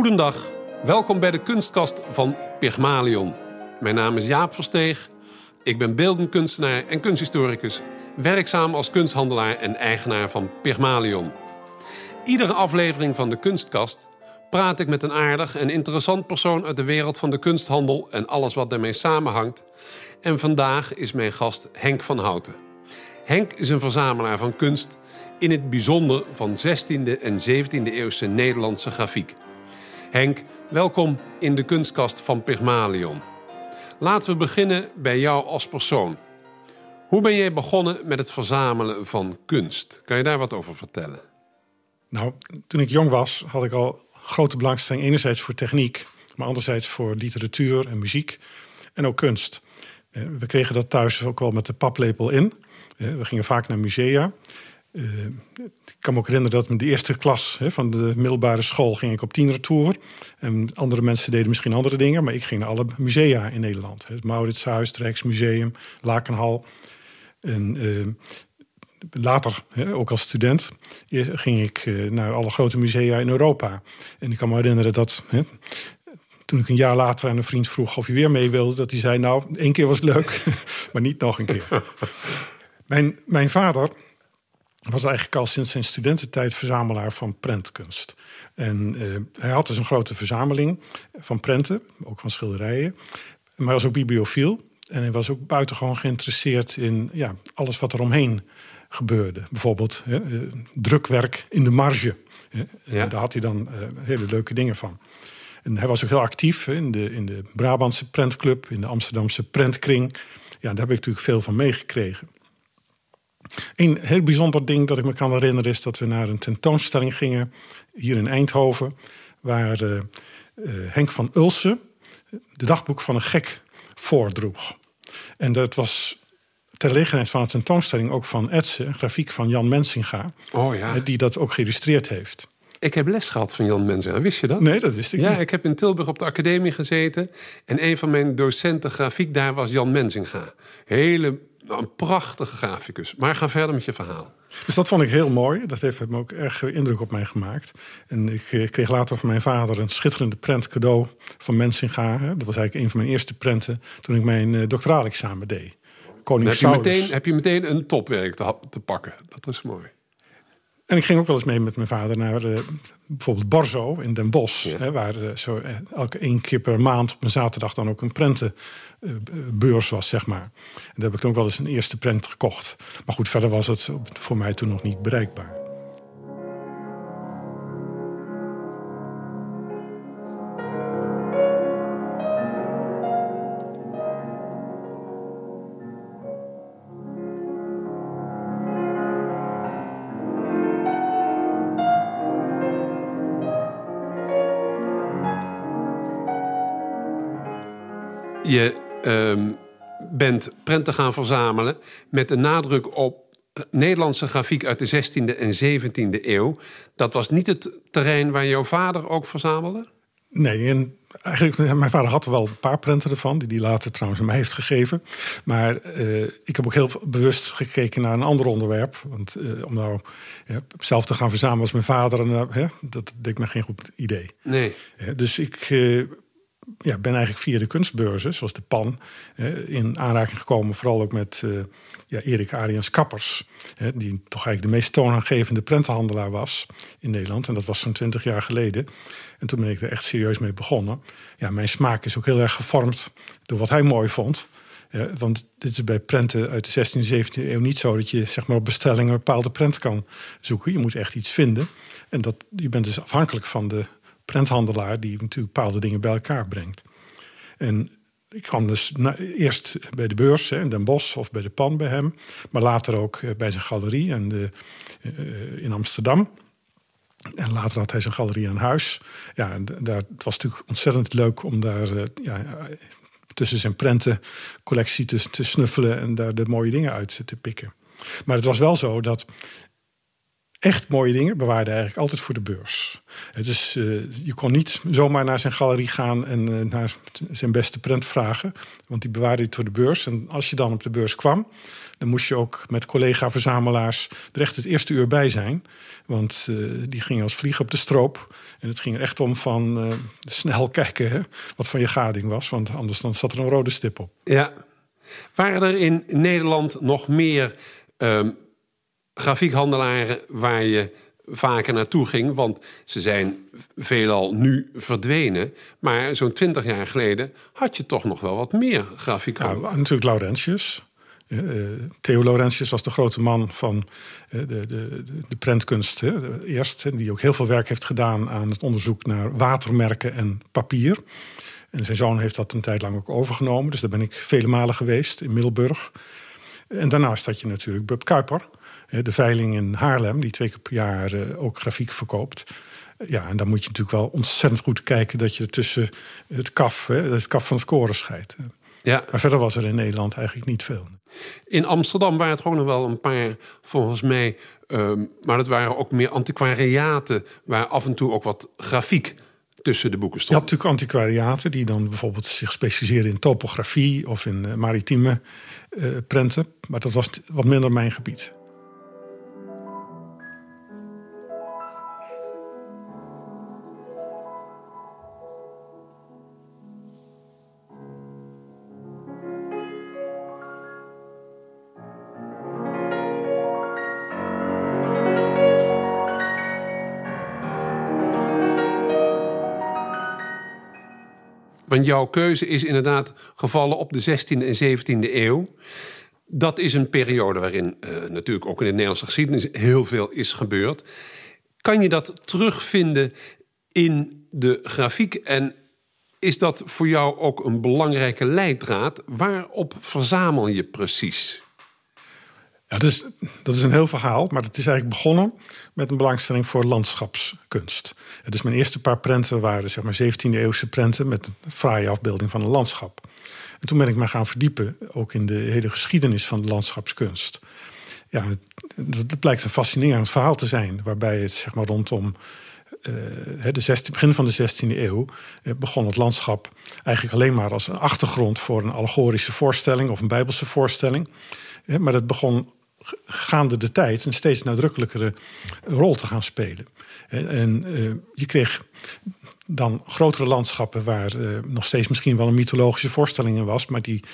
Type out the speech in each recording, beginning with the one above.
Goedendag, welkom bij de kunstkast van Pygmalion. Mijn naam is Jaap Versteeg. Ik ben beeldend kunstenaar en kunsthistoricus, werkzaam als kunsthandelaar en eigenaar van Pygmalion. Iedere aflevering van de kunstkast praat ik met een aardig en interessant persoon uit de wereld van de kunsthandel en alles wat daarmee samenhangt. En vandaag is mijn gast Henk van Houten. Henk is een verzamelaar van kunst, in het bijzonder van 16e en 17e eeuwse Nederlandse grafiek. Henk, welkom in de kunstkast van Pygmalion. Laten we beginnen bij jou als persoon. Hoe ben jij begonnen met het verzamelen van kunst? Kan je daar wat over vertellen? Nou, toen ik jong was, had ik al grote belangstelling enerzijds voor techniek, maar anderzijds voor literatuur en muziek en ook kunst. Eh, we kregen dat thuis ook wel met de paplepel in. Eh, we gingen vaak naar musea. Uh, ik kan me ook herinneren dat in de eerste klas hè, van de middelbare school ging ik op tienertour. En andere mensen deden misschien andere dingen, maar ik ging naar alle musea in Nederland. Het Mauritshuis, het Rijksmuseum, Lakenhal. En uh, later, hè, ook als student, ging ik uh, naar alle grote musea in Europa. En ik kan me herinneren dat hè, toen ik een jaar later aan een vriend vroeg of hij weer mee wilde, dat hij zei: Nou, één keer was leuk, maar niet nog een keer. mijn, mijn vader was eigenlijk al sinds zijn studententijd verzamelaar van prentkunst. En uh, hij had dus een grote verzameling van prenten, ook van schilderijen. Maar hij was ook bibliofiel. En hij was ook buitengewoon geïnteresseerd in ja, alles wat er omheen gebeurde. Bijvoorbeeld uh, drukwerk in de marge. Ja. Daar had hij dan uh, hele leuke dingen van. En hij was ook heel actief in de, in de Brabantse prentclub, in de Amsterdamse prentkring. Ja, daar heb ik natuurlijk veel van meegekregen. Een heel bijzonder ding dat ik me kan herinneren is dat we naar een tentoonstelling gingen hier in Eindhoven, waar uh, uh, Henk van Ulsen de dagboek van een gek voordroeg. En dat was ter gelegenheid van de tentoonstelling ook van Etsen, een grafiek van Jan Mensinga, oh, ja. die dat ook geïllustreerd heeft. Ik heb les gehad van Jan Mensinga, wist je dat? Nee, dat wist ik ja, niet. Ja, ik heb in Tilburg op de academie gezeten en een van mijn docenten grafiek daar was Jan Mensinga. Hele een prachtige graficus. Maar ga verder met je verhaal. Dus dat vond ik heel mooi. Dat heeft me ook erg indruk op mij gemaakt. En ik eh, kreeg later van mijn vader een schitterende prent cadeau van Mensinga. Dat was eigenlijk een van mijn eerste prenten toen ik mijn eh, doctoraalexamen deed. Koning heb, je meteen, heb je meteen een topwerk te, te pakken. Dat is mooi. En ik ging ook wel eens mee met mijn vader naar uh, bijvoorbeeld Borzo in Den Bosch. Ja. Hè, waar uh, zo uh, elke één keer per maand op een zaterdag dan ook een prentenbeurs was, zeg maar. En daar heb ik ook wel eens een eerste prent gekocht. Maar goed, verder was het voor mij toen nog niet bereikbaar. Je um, bent prenten gaan verzamelen met een nadruk op Nederlandse grafiek uit de 16e en 17e eeuw. Dat was niet het terrein waar jouw vader ook verzamelde? Nee, en eigenlijk, mijn vader had er wel een paar prenten ervan, die hij later trouwens aan mij heeft gegeven. Maar uh, ik heb ook heel bewust gekeken naar een ander onderwerp. Want uh, om nou zelf te gaan verzamelen als mijn vader, uh, dat deed me geen goed idee. Nee. dus ik ja, ben eigenlijk via de kunstbeurzen, zoals de PAN, in aanraking gekomen. Vooral ook met uh, ja, Erik Ariens Kappers. die toch eigenlijk de meest toonaangevende prentenhandelaar was in Nederland. En dat was zo'n twintig jaar geleden. En toen ben ik er echt serieus mee begonnen. Ja, mijn smaak is ook heel erg gevormd door wat hij mooi vond. want dit is bij prenten uit de 16e, 17e eeuw niet zo dat je zeg maar, op bestelling een bepaalde prent kan zoeken. Je moet echt iets vinden. En dat, je bent dus afhankelijk van de prenthandelaar die natuurlijk bepaalde dingen bij elkaar brengt. En ik kwam dus eerst bij de beurs hè, Den Bosch of bij de Pan bij hem, maar later ook eh, bij zijn galerie en de, uh, in Amsterdam. En later had hij zijn galerie aan huis. Ja, en daar, het was natuurlijk ontzettend leuk om daar uh, ja, tussen zijn prentencollectie te, te snuffelen en daar de mooie dingen uit te pikken. Maar het was wel zo dat echt mooie dingen bewaarde eigenlijk altijd voor de beurs. Het is, uh, je kon niet zomaar naar zijn galerie gaan en uh, naar zijn beste prent vragen. Want die bewaarde hij voor de beurs. En als je dan op de beurs kwam, dan moest je ook met collega-verzamelaars er echt het eerste uur bij zijn. Want uh, die gingen als vliegen op de stroop. En het ging er echt om van snel kijken hè, wat van je gading was. Want anders dan zat er een rode stip op. Ja. Waren er in Nederland nog meer um, grafiekhandelaren waar je vaker naartoe ging. Want ze zijn veelal nu verdwenen. Maar zo'n twintig jaar geleden had je toch nog wel wat meer grafiekhandelaren. Ja, natuurlijk Laurentius. Uh, Theo Laurentius was de grote man van uh, de, de, de prentkunst. Hè, eerst, die ook heel veel werk heeft gedaan aan het onderzoek naar watermerken en papier. En zijn zoon heeft dat een tijd lang ook overgenomen. Dus daar ben ik vele malen geweest in Middelburg. En daarnaast had je natuurlijk Bub Kuiper de veiling in Haarlem, die twee keer per jaar eh, ook grafiek verkoopt. Ja, en dan moet je natuurlijk wel ontzettend goed kijken dat je tussen het kaf, het kaf van het koren scheidt. Ja. Maar verder was er in Nederland eigenlijk niet veel. In Amsterdam waren het gewoon nog wel een paar, volgens mij. Um, maar dat waren ook meer antiquariaten, waar af en toe ook wat grafiek tussen de boeken stond. Je had natuurlijk antiquariaten die dan bijvoorbeeld zich specialiseren in topografie of in maritieme uh, prenten. Maar dat was wat minder mijn gebied. Jouw keuze is inderdaad gevallen op de 16e en 17e eeuw. Dat is een periode waarin uh, natuurlijk ook in de Nederlandse geschiedenis heel veel is gebeurd. Kan je dat terugvinden in de grafiek? En is dat voor jou ook een belangrijke leidraad? Waarop verzamel je precies? Ja, dus, dat is een heel verhaal, maar het is eigenlijk begonnen met een belangstelling voor landschapskunst. Dus mijn eerste paar prenten waren zeg maar 17e-eeuwse prenten met een fraaie afbeelding van een landschap. En toen ben ik me gaan verdiepen, ook in de hele geschiedenis van de landschapskunst. Ja, dat blijkt een fascinerend verhaal te zijn, waarbij het zeg maar rondom uh, de 16, begin van de 16e eeuw uh, begon het landschap eigenlijk alleen maar als een achtergrond voor een allegorische voorstelling of een bijbelse voorstelling. maar het begon gaande de tijd een steeds nadrukkelijkere rol te gaan spelen. En uh, je kreeg dan grotere landschappen waar uh, nog steeds misschien wel een mythologische voorstelling in was, maar die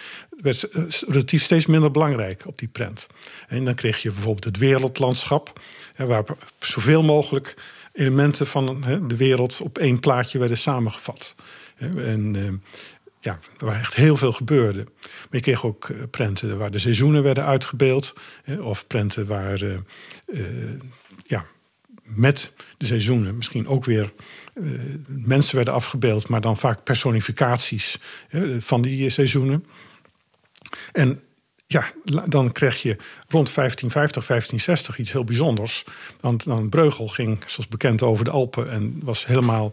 werd uh, relatief steeds minder belangrijk op die prent. En dan kreeg je bijvoorbeeld het wereldlandschap, waar zoveel mogelijk elementen van de wereld op één plaatje werden samengevat. En ja, waar echt heel veel gebeurde. Maar je kreeg ook uh, prenten waar de seizoenen werden uitgebeeld. of prenten waar uh, uh, ja, met de seizoenen misschien ook weer mensen werden afgebeeld, maar dan vaak personificaties van die seizoenen. En ja, dan kreeg je rond 1550, 1560 iets heel bijzonders. Want dan Breugel ging, zoals bekend, over de Alpen en was helemaal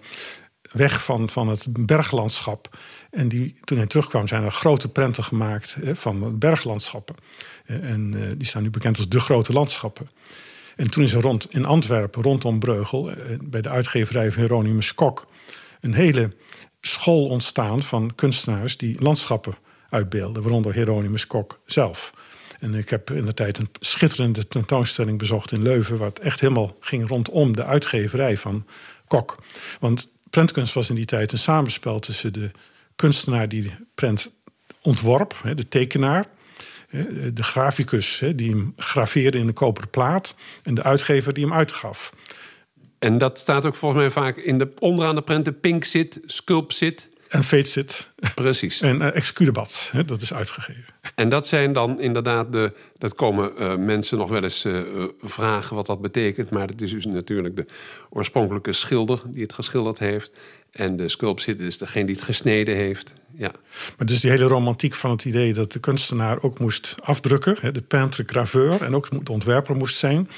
weg van, van het berglandschap. En die, toen hij terugkwam zijn er grote prenten gemaakt van berglandschappen. Eh, en uh, die staan nu bekend als de grote landschappen. En toen is er rond, in Antwerpen, rondom Breugel, uh, bij de uitgeverij van Hieronymus Kok... een hele school ontstaan van kunstenaars die landschappen uitbeelden. Waaronder Hieronymus Kok zelf. En ik heb in de tijd een schitterende tentoonstelling bezocht in Leuven... het echt helemaal ging rondom de uitgeverij van Kok. Want prentkunst was in die tijd een samenspel tussen de kunstenaar die de prent ontworp, de tekenaar, de graficus die hem graveerde in de koperen plaat en de uitgever die hem uitgaf. En dat staat ook volgens mij vaak in de, onderaan de prenten Pink zit, Sculp zit. En Fate zit. Precies. En uh, Excudebat, dat is uitgegeven. En dat zijn dan inderdaad de. Dat komen uh, mensen nog wel eens uh, vragen wat dat betekent. Maar het is dus natuurlijk de oorspronkelijke schilder die het geschilderd heeft. En de sculptie is degene die het gesneden heeft. Ja. Maar dus die hele romantiek van het idee dat de kunstenaar ook moest afdrukken, de peintre graveur en ook de ontwerper moest zijn,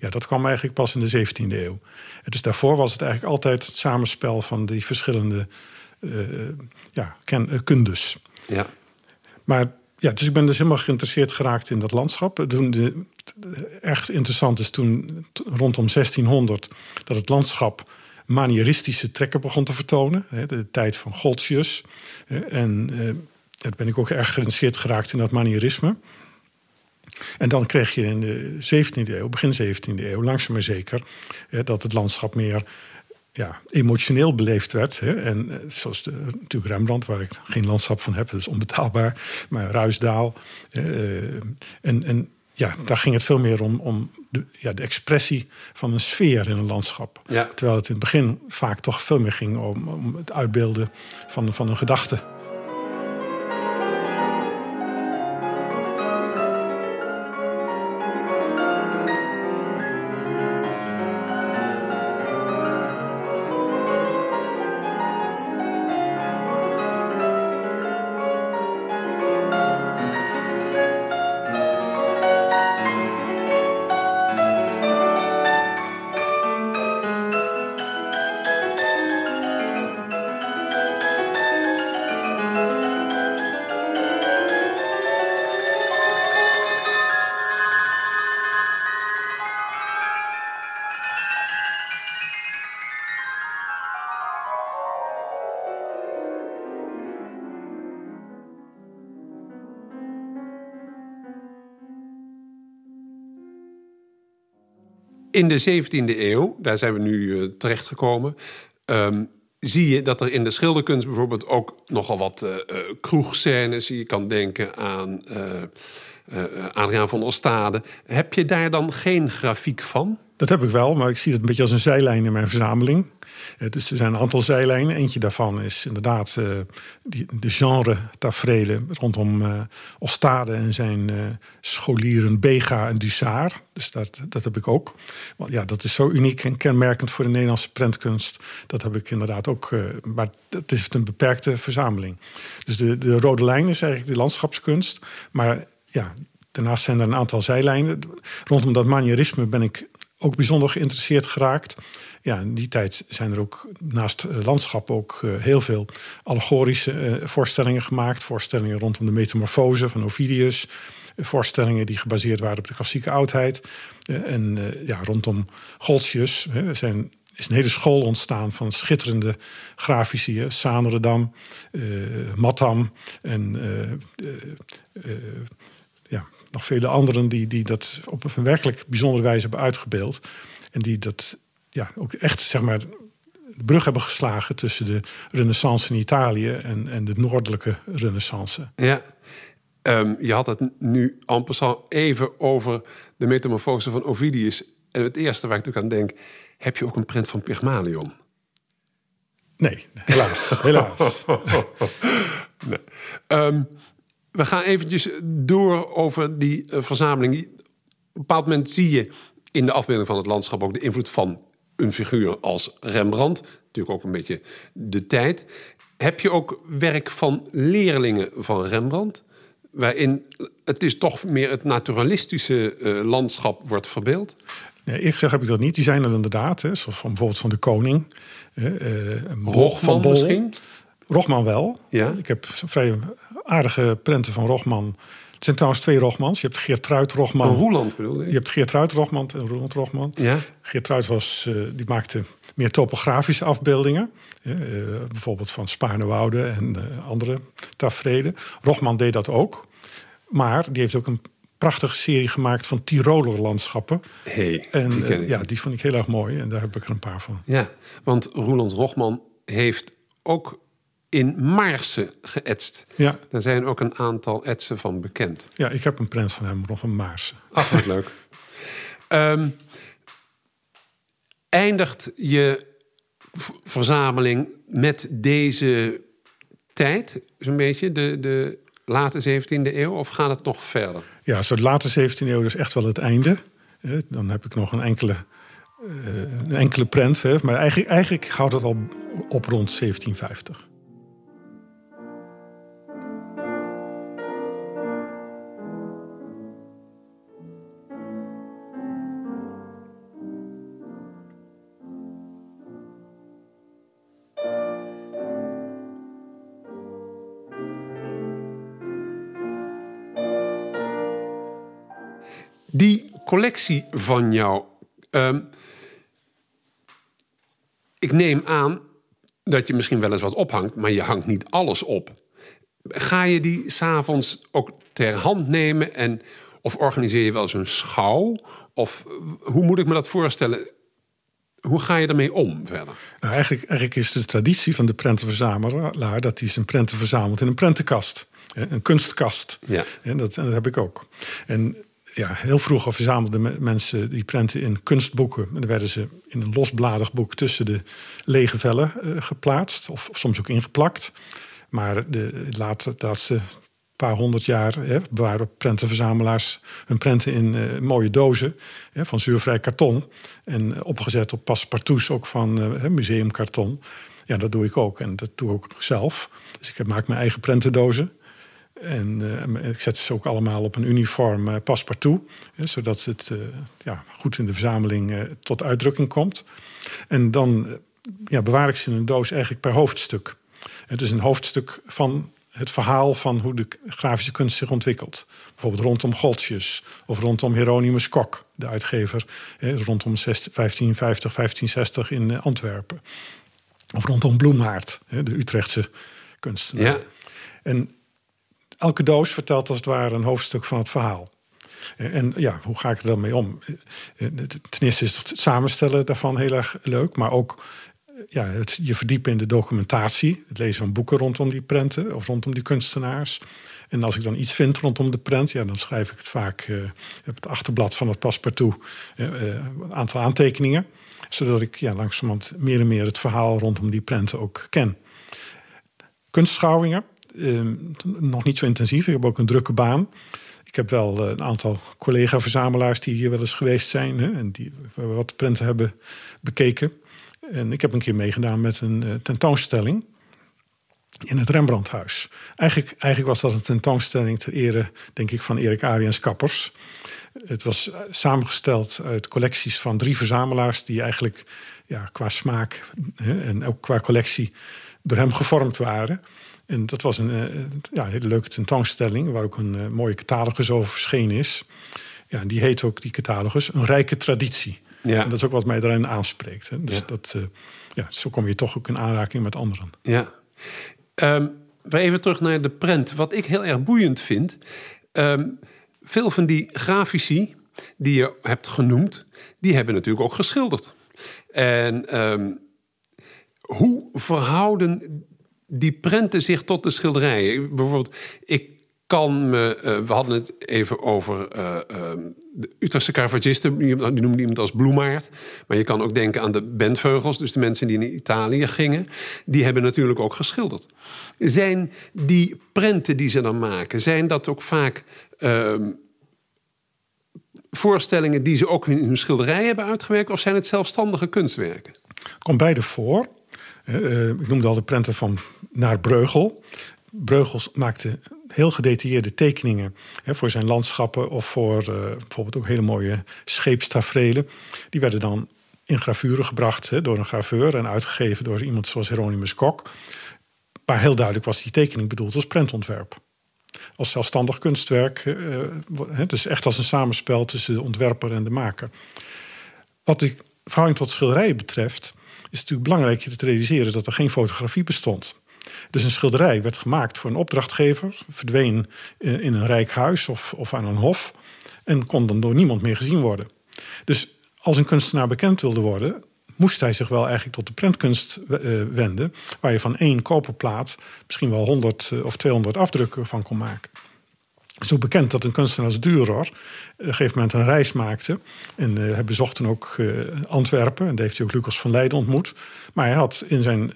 ja, dat kwam eigenlijk pas in de 17e eeuw. En dus daarvoor was het eigenlijk altijd het samenspel van die verschillende uh, ja, ken, kundes. Ja. Maar ja, dus ik ben dus helemaal geïnteresseerd geraakt in dat landschap. Toen de echt interessant is toen rondom 1600 dat het landschap manieristische trekken begon te vertonen. De tijd van Goltzius. En daar ben ik ook erg geïnteresseerd geraakt in dat manierisme. En dan kreeg je in de 17e eeuw, begin 17e eeuw, langzaam maar zeker, dat het landschap meer ja, emotioneel beleefd werd. Hè. En eh, zoals de, natuurlijk Rembrandt, waar ik geen landschap van heb, dat is onbetaalbaar. Maar Ruisdaal. En, en ja, daar ging het veel meer om, om de, ja, de expressie van een sfeer in een landschap. Terwijl het in het begin vaak toch veel meer ging om, om het uitbeelden van, van een gedachte. In de 17e eeuw, daar zijn we nu uh, terechtgekomen, um, zie je dat er in de schilderkunst bijvoorbeeld ook nogal wat uh, kroegscènes, je kan denken aan Adriaan van Ostade. Heb je daar dan geen grafiek van? Dat heb ik wel, maar ik zie het een beetje als een zijlijn in mijn verzameling. Uh, dus er zijn een aantal zijlijnen. Eentje daarvan is inderdaad die, de genre tafereelen rondom uh, Ostade en zijn scholieren Bega en Dussard. Dus dat, dat heb ik ook. Want ja, dat is zo uniek en kenmerkend voor de Nederlandse prentkunst. Dat heb ik inderdaad ook. maar het is een beperkte verzameling. Dus de, de rode lijn is eigenlijk de landschapskunst. Maar ja, daarnaast zijn er een aantal zijlijnen. Rondom dat manierisme ben ik ook bijzonder geïnteresseerd geraakt. Ja, in die tijd zijn er ook naast landschap ook uh, heel veel allegorische uh, voorstellingen gemaakt. Voorstellingen rondom de metamorfose van Ovidius. voorstellingen die gebaseerd waren op de klassieke oudheid. En ja, rondom Goltzius zijn, is een hele school ontstaan van schitterende grafici. Sanredam, Matam en nog vele anderen die, die dat op een werkelijk bijzondere wijze hebben uitgebeeld. En die dat ja, ook echt, zeg maar, de brug hebben geslagen tussen de renaissance in Italië en, en de noordelijke renaissance. Ja, um, je had het nu en passant even over de metamorfose van Ovidius. En het eerste waar ik natuurlijk aan denk, heb je ook een print van Pygmalion? Nee, helaas. helaas. nee. Um, we gaan eventjes door over die uh, verzameling. Op een bepaald moment zie je in de afbeelding van het landschap ook de invloed van een figuur als Rembrandt. Natuurlijk ook een beetje de tijd. Heb je ook werk van leerlingen van Rembrandt? Waarin het is toch meer het naturalistische uh, landschap wordt verbeeld? Nee, ik zeg heb ik dat niet. Die zijn er inderdaad, hè, zoals van, bijvoorbeeld van de koning. Uh, Rogman van Bol. misschien? Rogman wel. Ja? Ik heb vrij aardige prenten van Rogman. Het zijn trouwens twee Rogmans. Je hebt Geertruid Rogman. Een Roeland bedoel je? Je hebt Geertruid Rogman en Roeland Rogman. Ja. Geertruid was, uh, die maakte meer topografische afbeeldingen. Uh, bijvoorbeeld van Spaarnewoude en uh, andere tafereelen. Rogman deed dat ook. Maar die heeft ook een prachtige serie gemaakt van Tiroler landschappen. Hey, en die ja, die vond ik heel erg mooi. En daar heb ik er een paar van. Ja, want Roeland Rogman heeft ook in Maarsen geëtst. Ja. Daar zijn ook een aantal etsen van bekend. Ja, ik heb een prent van hem nog een Maarsen. Ach, wat leuk. Um, eindigt je verzameling met deze tijd, zo'n beetje, de, de late 17e eeuw, of gaat het nog verder? Ja, zo de late 17e eeuw is echt wel het einde. Dan heb ik nog een enkele, uh, een enkele prent, maar eigenlijk, eigenlijk houdt het al op rond 1750. Die collectie van jou. Ehm, ik neem aan dat je misschien wel eens wat ophangt, maar je hangt niet alles op. Ga je die s'avonds ook ter hand nemen en of organiseer je wel eens een schouw? Of hoe moet ik me dat voorstellen? Hoe ga je ermee om verder? Nou, eigenlijk, eigenlijk is de traditie van de prentenverzamelaar dat hij zijn prenten verzamelt in een prentenkast. Een kunstkast. Ja. En, dat, en dat heb ik ook. En ja, heel vroeger verzamelden mensen die prenten in kunstboeken. En dan werden ze in een losbladig boek tussen de lege vellen uh, geplaatst. Of, soms ook ingeplakt. Maar de, de laatste paar honderd jaar hè, bewaren prentenverzamelaars hun prenten in uh, mooie dozen hè, van zuurvrij karton. En opgezet op passepartouts ook van uh, museumkarton. Ja, dat doe ik ook. En dat doe ik ook zelf. Dus ik maak mijn eigen prentendozen. En uh, ik zet ze ook allemaal op een uniform uh, paspartout. Hè, zodat het uh, ja, goed in de verzameling tot uitdrukking komt. En dan ja, bewaar ik ze in een doos eigenlijk per hoofdstuk. Het is een hoofdstuk van het verhaal van hoe de grafische kunst zich ontwikkelt. Bijvoorbeeld rondom Goltjes of rondom Hieronymus Kok, de uitgever, rondom 1550, 1560 in Antwerpen. Of rondom Bloemhaard, de Utrechtse kunstenaar. Ja. En elke doos vertelt als het ware een hoofdstuk van het verhaal. En ja, hoe ga ik er dan mee om? Ten eerste is het samenstellen daarvan heel erg leuk, maar ook ja, het, je verdiepen in de documentatie, het lezen van boeken rondom die prenten of rondom die kunstenaars. En als ik dan iets vind rondom de prent, ja, dan schrijf ik het vaak uh, op het achterblad van het paspartout uh, een aantal aantekeningen, zodat ik ja, langzamerhand meer en meer het verhaal rondom die prenten ook ken. Kunstschouwingen, nog niet zo intensief. Ik heb ook een drukke baan. Ik heb wel eh, een aantal collega-verzamelaars die hier wel eens geweest zijn. Hè, en die wat prenten hebben bekeken. En ik heb een keer meegedaan met een uh, tentoonstelling in het Rembrandthuis. Eigenlijk, eigenlijk was dat een tentoonstelling ter ere, denk ik, van Erik Ariens Kappers. Het was eh, samengesteld uit collecties van drie verzamelaars... die eigenlijk ja, qua smaak hè, en ook qua collectie door hem gevormd waren... En dat was een, uh, ja, hele leuke tentoonstelling, waar ook een uh, mooie catalogus over verschenen is. Ja, en die heet ook, die catalogus, Een Rijke Traditie. Ja. En dat is ook wat mij daarin aanspreekt. Hè. Dus dat, uh, ja, zo kom je toch ook in aanraking met anderen. Ja. Um, even terug naar de prent. Wat ik heel erg boeiend vind... Um, veel van die grafici die je hebt genoemd... die hebben natuurlijk ook geschilderd. En um, hoe verhouden die prenten zich tot de schilderijen. Bijvoorbeeld, ik kan me. Uh, we hadden het even over uh, uh, de Utrechtse carvagisten. Die noemden iemand als Bloemaert. Maar je kan ook denken aan de Bentveugels, dus de mensen die naar Italië gingen. Die hebben natuurlijk ook geschilderd. Zijn die prenten die ze dan maken, zijn dat ook vaak. Ehm, voorstellingen die ze ook in hun schilderij hebben uitgewerkt, of zijn het zelfstandige kunstwerken? Komt beide voor. Uh, ik noemde al de prenten van Naar Breugel. Breugels maakte heel gedetailleerde tekeningen hè, voor zijn landschappen of voor uh, bijvoorbeeld ook hele mooie scheepstafrelen. Die werden dan in gravuren gebracht hè, door een graveur en uitgegeven door iemand zoals Hieronymus Kok. Maar heel duidelijk was die tekening bedoeld als prentontwerp. Als zelfstandig kunstwerk, dus echt als een samenspel tussen de ontwerper en de maker. Wat de verhouding tot schilderijen betreft, is natuurlijk belangrijk je te realiseren dat er geen fotografie bestond. Dus een schilderij werd gemaakt voor een opdrachtgever, verdween in een rijk huis of, of aan een hof en kon dan door niemand meer gezien worden. Dus als een kunstenaar bekend wilde worden, moest hij zich wel eigenlijk tot de prentkunst uh, wenden, waar je van één koperplaat misschien wel 100 of 200 afdrukken van kon maken zo bekend dat een kunstenaar als Dürer op een gegeven moment een reis maakte. En uh, hij bezocht dan ook uh, Antwerpen. En daar heeft hij ook Lucas van Leiden ontmoet. Maar hij had in zijn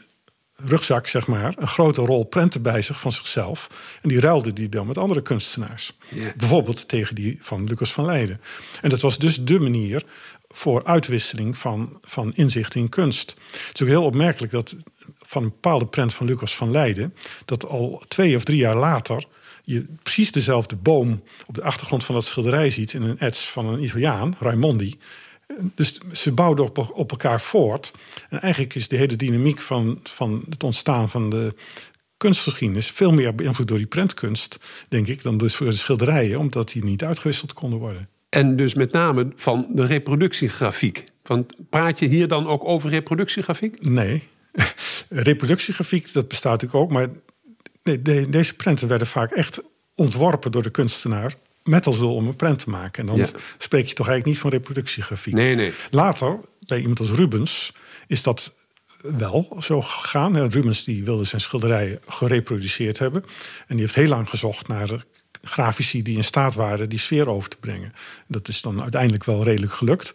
rugzak, zeg maar, een grote rol prenten bij zich van zichzelf. En die ruilde die dan met andere kunstenaars. Yeah. Bijvoorbeeld tegen die van Lucas van Leiden. En dat was dus de manier voor uitwisseling van, van inzicht in kunst. Het is ook heel opmerkelijk dat van een bepaalde prent van Lucas van Leiden... dat al twee of drie jaar later je precies dezelfde boom op de achtergrond van dat schilderij ziet in een ets van een Italiaan, Raimondi. Dus ze bouwden op, op elkaar voort. En eigenlijk is de hele dynamiek van, van het ontstaan van de kunstgeschiedenis veel meer beïnvloed door die prentkunst, denk ik, dan dus voor de schilderijen, omdat die niet uitgewisseld konden worden. En dus met name van de reproductiegrafiek. Want praat je hier dan ook over reproductiegrafiek? Nee. reproductiegrafiek, dat bestaat natuurlijk ook. Maar nee, deze prenten werden vaak echt ontworpen door de kunstenaar met als doel om een prent te maken. En dan spreek je toch eigenlijk niet van reproductiegrafiek. Nee, nee. Later, bij iemand als Rubens, is dat wel zo gegaan. Rubens die wilde zijn schilderijen gereproduceerd hebben. En die heeft heel lang gezocht naar grafici die in staat waren die sfeer over te brengen. Dat is dan uiteindelijk wel redelijk gelukt.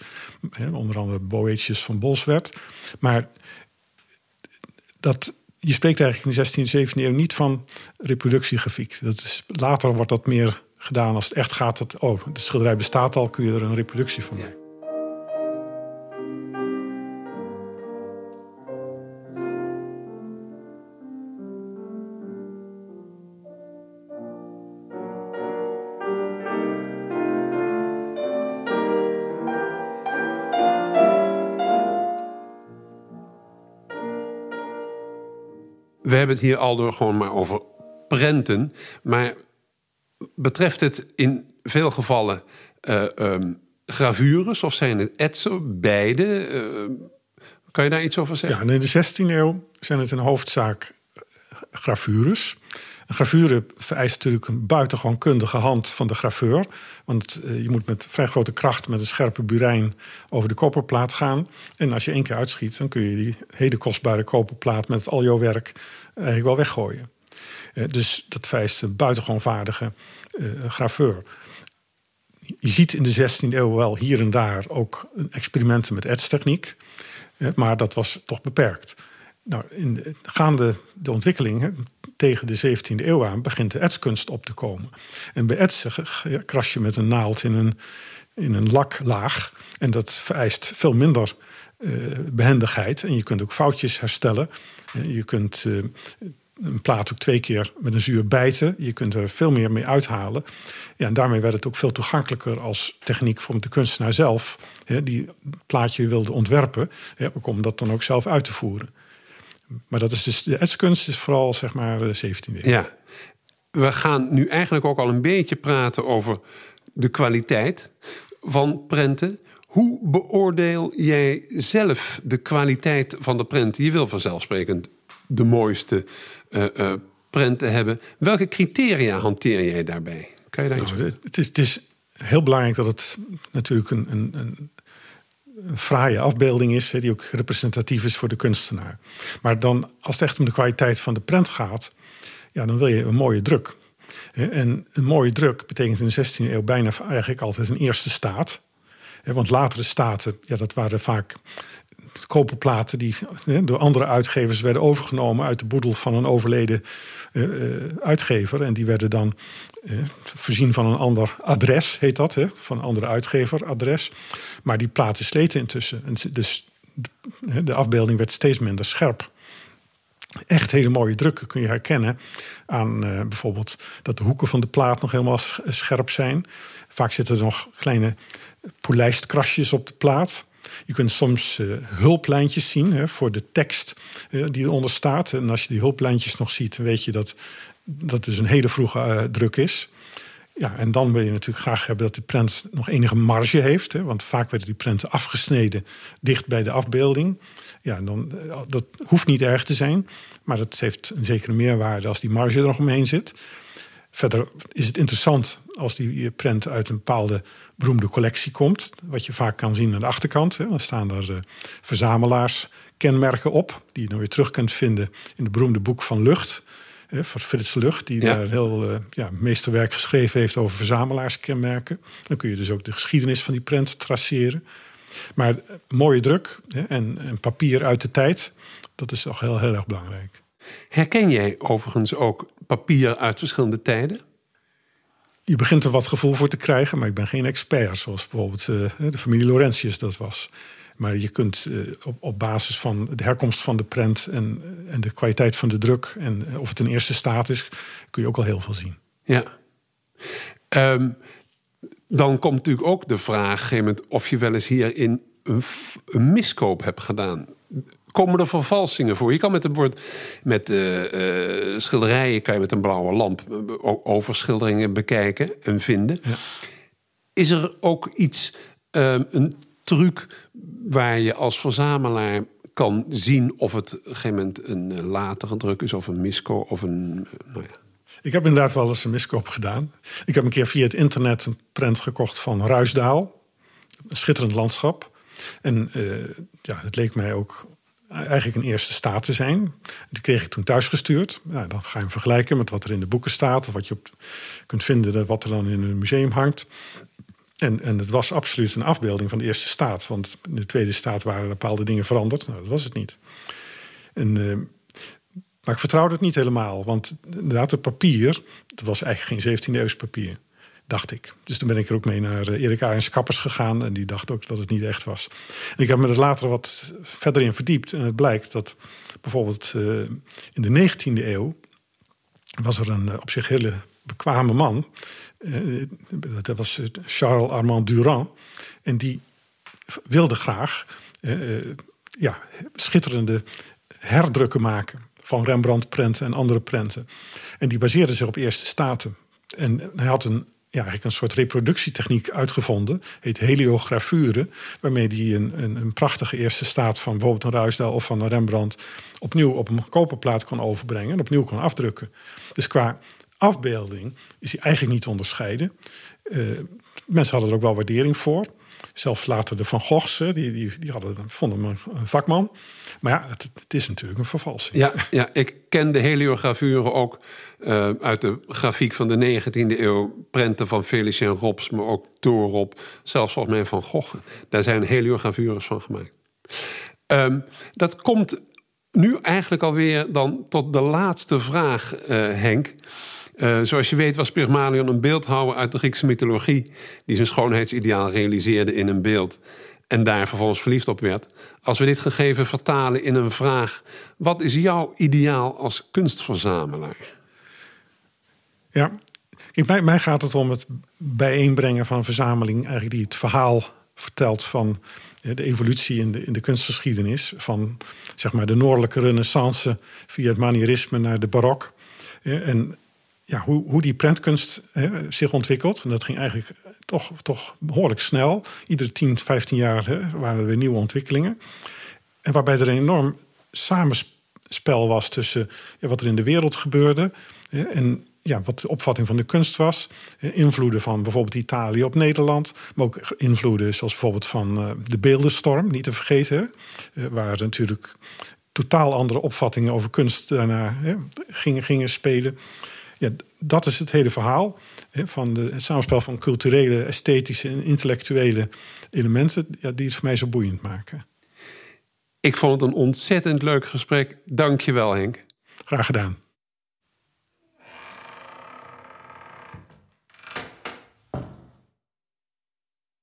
Onder andere Boetius van Bolsward. Maar dat, je spreekt eigenlijk in de 16e en 17e eeuw niet van reproductiegrafiek. Dat is, later wordt dat meer gedaan als het echt gaat. Dat, oh, de schilderij bestaat al, kun je er een reproductie van maken. Hebben het hier al door gewoon maar over prenten. Maar betreft het in veel gevallen uh, gravures of zijn het etsen? Beide? Uh, kan je daar iets over zeggen? Ja, in de 16e eeuw zijn het in hoofdzaak gravures. Een gravure vereist natuurlijk een buitengewoon kundige hand van de graveur. Want je moet met vrij grote kracht met een scherpe burijn over de koperplaat gaan. En als je één keer uitschiet, dan kun je die hele kostbare koperplaat met al jouw werk eigenlijk wel weggooien. Uh, dus dat vereist een buitengewoon vaardige uh, graveur. Je ziet in de 16e eeuw wel hier en daar ook experimenten met etstechniek. Maar dat was toch beperkt. Nou, in de, gaande de ontwikkeling tegen de 17e eeuw aan begint de etskunst op te komen. En bij etsen kras je met een naald in een, in een laklaag. En dat vereist veel minder behendigheid. En je kunt ook foutjes herstellen. Je kunt uh, een plaat ook twee keer met een zuur bijten. Je kunt er veel meer mee uithalen. Ja, en daarmee werd het ook veel toegankelijker als techniek voor de kunstenaar zelf. Hè, die plaatje wilde ontwerpen, om dat dan ook zelf uit te voeren. Maar dat is dus, de etskunst is vooral zeg maar de 17e eeuw. Ja, we gaan nu eigenlijk ook al een beetje praten over de kwaliteit van prenten. Hoe beoordeel jij zelf de kwaliteit van de prent? Je wil vanzelfsprekend de mooiste uh, uh, prenten hebben. Welke criteria hanteer jij daarbij? Kan je daar nou, het, is, het is heel belangrijk dat het natuurlijk een, een, een, een fraaie afbeelding is, die ook representatief is voor de kunstenaar. Maar dan, als het echt om de kwaliteit van de prent gaat, ja, dan wil je een mooie druk. En een mooie druk betekent in de 16e eeuw bijna eigenlijk altijd een eerste staat. Want latere staten, ja, dat waren vaak koperplaten die door andere uitgevers werden overgenomen uit de boedel van een overleden uh, uitgever. En die werden dan uh, voorzien van een ander adres, heet dat, van een andere uitgever adres. Maar die platen sleten intussen. En dus de afbeelding werd steeds minder scherp. Echt hele mooie drukken kun je herkennen aan uh, bijvoorbeeld dat de hoeken van de plaat nog helemaal scherp zijn. Vaak zitten er nog kleine polijstkrasjes op de plaat. Je kunt soms uh, hulplijntjes zien hè, voor de tekst uh, die eronder staat. En als je die hulplijntjes nog ziet, weet je dat dat dus een hele vroege druk is. Ja, en dan wil je natuurlijk graag hebben dat de prent nog enige marge heeft. Hè, want vaak werden die prenten afgesneden dicht bij de afbeelding. Ja, dan, dat hoeft niet erg te zijn. Maar dat heeft een zekere meerwaarde als die marge er nog omheen zit. Verder is het interessant als die prent uit een bepaalde beroemde collectie komt. Wat je vaak kan zien aan de achterkant. Hè. Dan staan er uh, verzamelaars-kenmerken op. Die je dan weer terug kunt vinden in het beroemde boek van Lucht. Hè, van Frits Lucht, die daar heel uh, ja, meesterwerk geschreven heeft over verzamelaars-kenmerken. Dan kun je dus ook de geschiedenis van die prent traceren. Maar mooie druk en, en papier uit de tijd, dat is toch heel, heel erg belangrijk. Herken jij overigens ook papier uit verschillende tijden? Je begint er wat gevoel voor te krijgen, maar ik ben geen expert, zoals bijvoorbeeld uh, de familie Laurentius dat was. Maar je kunt uh, op, op basis van de herkomst van de prent en, en de kwaliteit van de druk en of het een eerste staat is, kun je ook al heel veel zien. Ja. Um, dan komt natuurlijk ook de vraag of je wel eens hierin een, een miskoop hebt gedaan komen er vervalsingen voor. Je kan met, woord, met uh, uh, schilderijen kan je met een blauwe lamp overschilderingen bekijken en vinden. Ja. Is er ook iets, ehm, een truc waar je als verzamelaar kan zien of het op een gegeven moment een eh, latere druk is of een misco of een. Eh, nou ja. Ik heb inderdaad wel eens een miskoop gedaan. Ik heb een keer via het internet een prent gekocht van Ruisdaal. Een schitterend landschap. En uh, ja, het leek mij ook eigenlijk een eerste staat te zijn. Die kreeg ik toen thuisgestuurd. Nou, dan ga je hem vergelijken met wat er in de boeken staat... of wat je kunt vinden, wat er dan in een museum hangt. En, en het was absoluut een afbeelding van de eerste staat. Want in de tweede staat waren bepaalde dingen veranderd. Nou, dat was het niet. En, uh, maar ik vertrouwde het niet helemaal. Want inderdaad, het papier... dat was eigenlijk geen 17e eeuws papier dacht ik. Dus toen ben ik er ook mee naar eh, Erik Aarens Kappers gegaan. En die dacht ook dat het niet echt was. En ik heb me er later wat verder in verdiept. En het blijkt dat bijvoorbeeld uh, in de 19e eeuw... was er een uh, op zich hele bekwame man. Dat was Charles Armand Durand. En die wilde graag ja, schitterende herdrukken maken... van Rembrandt-prenten en andere prenten. En die baseerde zich op eerste staten. En hij had een ja, eigenlijk een soort reproductietechniek uitgevonden. Heet heliografure. Waarmee hij een, een, een, prachtige eerste staat van bijvoorbeeld een Ruisdael of van een Rembrandt. opnieuw op een koperplaat kon overbrengen en opnieuw kon afdrukken. Dus qua afbeelding is hij eigenlijk niet te onderscheiden. Uh, mensen hadden er ook wel waardering voor. Zelfs later de Van Goghs, die, die, die hadden, vonden een vakman. Maar ja, het, het, is natuurlijk een vervalsing. Ja, ja ik ken de heliografuren ook uh, uit de grafiek van de 19e eeuw. Prenten van Felicien Rops, maar ook Toorop. Zelfs volgens mij van Gogh. Daar zijn heliogravures van gemaakt. Um, dat komt nu eigenlijk alweer dan tot de laatste vraag, Henk. Uh, zoals je weet was Pygmalion een beeldhouwer uit de Griekse mythologie... die zijn schoonheidsideaal realiseerde in een beeld en daar vervolgens verliefd op werd. Als we dit gegeven vertalen in een vraag... wat is jouw ideaal als kunstverzamelaar? Ja, bij mij gaat het om het bijeenbrengen van een verzameling... eigenlijk die het verhaal vertelt van de evolutie in de, in de kunstgeschiedenis. Van zeg maar, de noordelijke renaissance via het manierisme naar de barok. En ja, hoe, hoe die prentkunst hè, zich ontwikkelt. En dat ging eigenlijk toch, toch behoorlijk snel. Iedere 10, 15 jaar hè, waren er weer nieuwe ontwikkelingen. En waarbij er een enorm samenspel was tussen wat er in de wereld gebeurde hè, en ja, wat de opvatting van de kunst was. Invloeden van bijvoorbeeld Italië op Nederland. Maar ook invloeden zoals bijvoorbeeld van uh, de beeldenstorm, niet te vergeten. Uh, waar natuurlijk totaal andere opvattingen over kunst daarna hè, gingen, gingen spelen. Ja, dat is het hele verhaal hè, van de, het samenspel van culturele, esthetische en intellectuele elementen ja, die het voor mij zo boeiend maken. Ik vond het een ontzettend leuk gesprek. Dank je wel, Henk. Graag gedaan.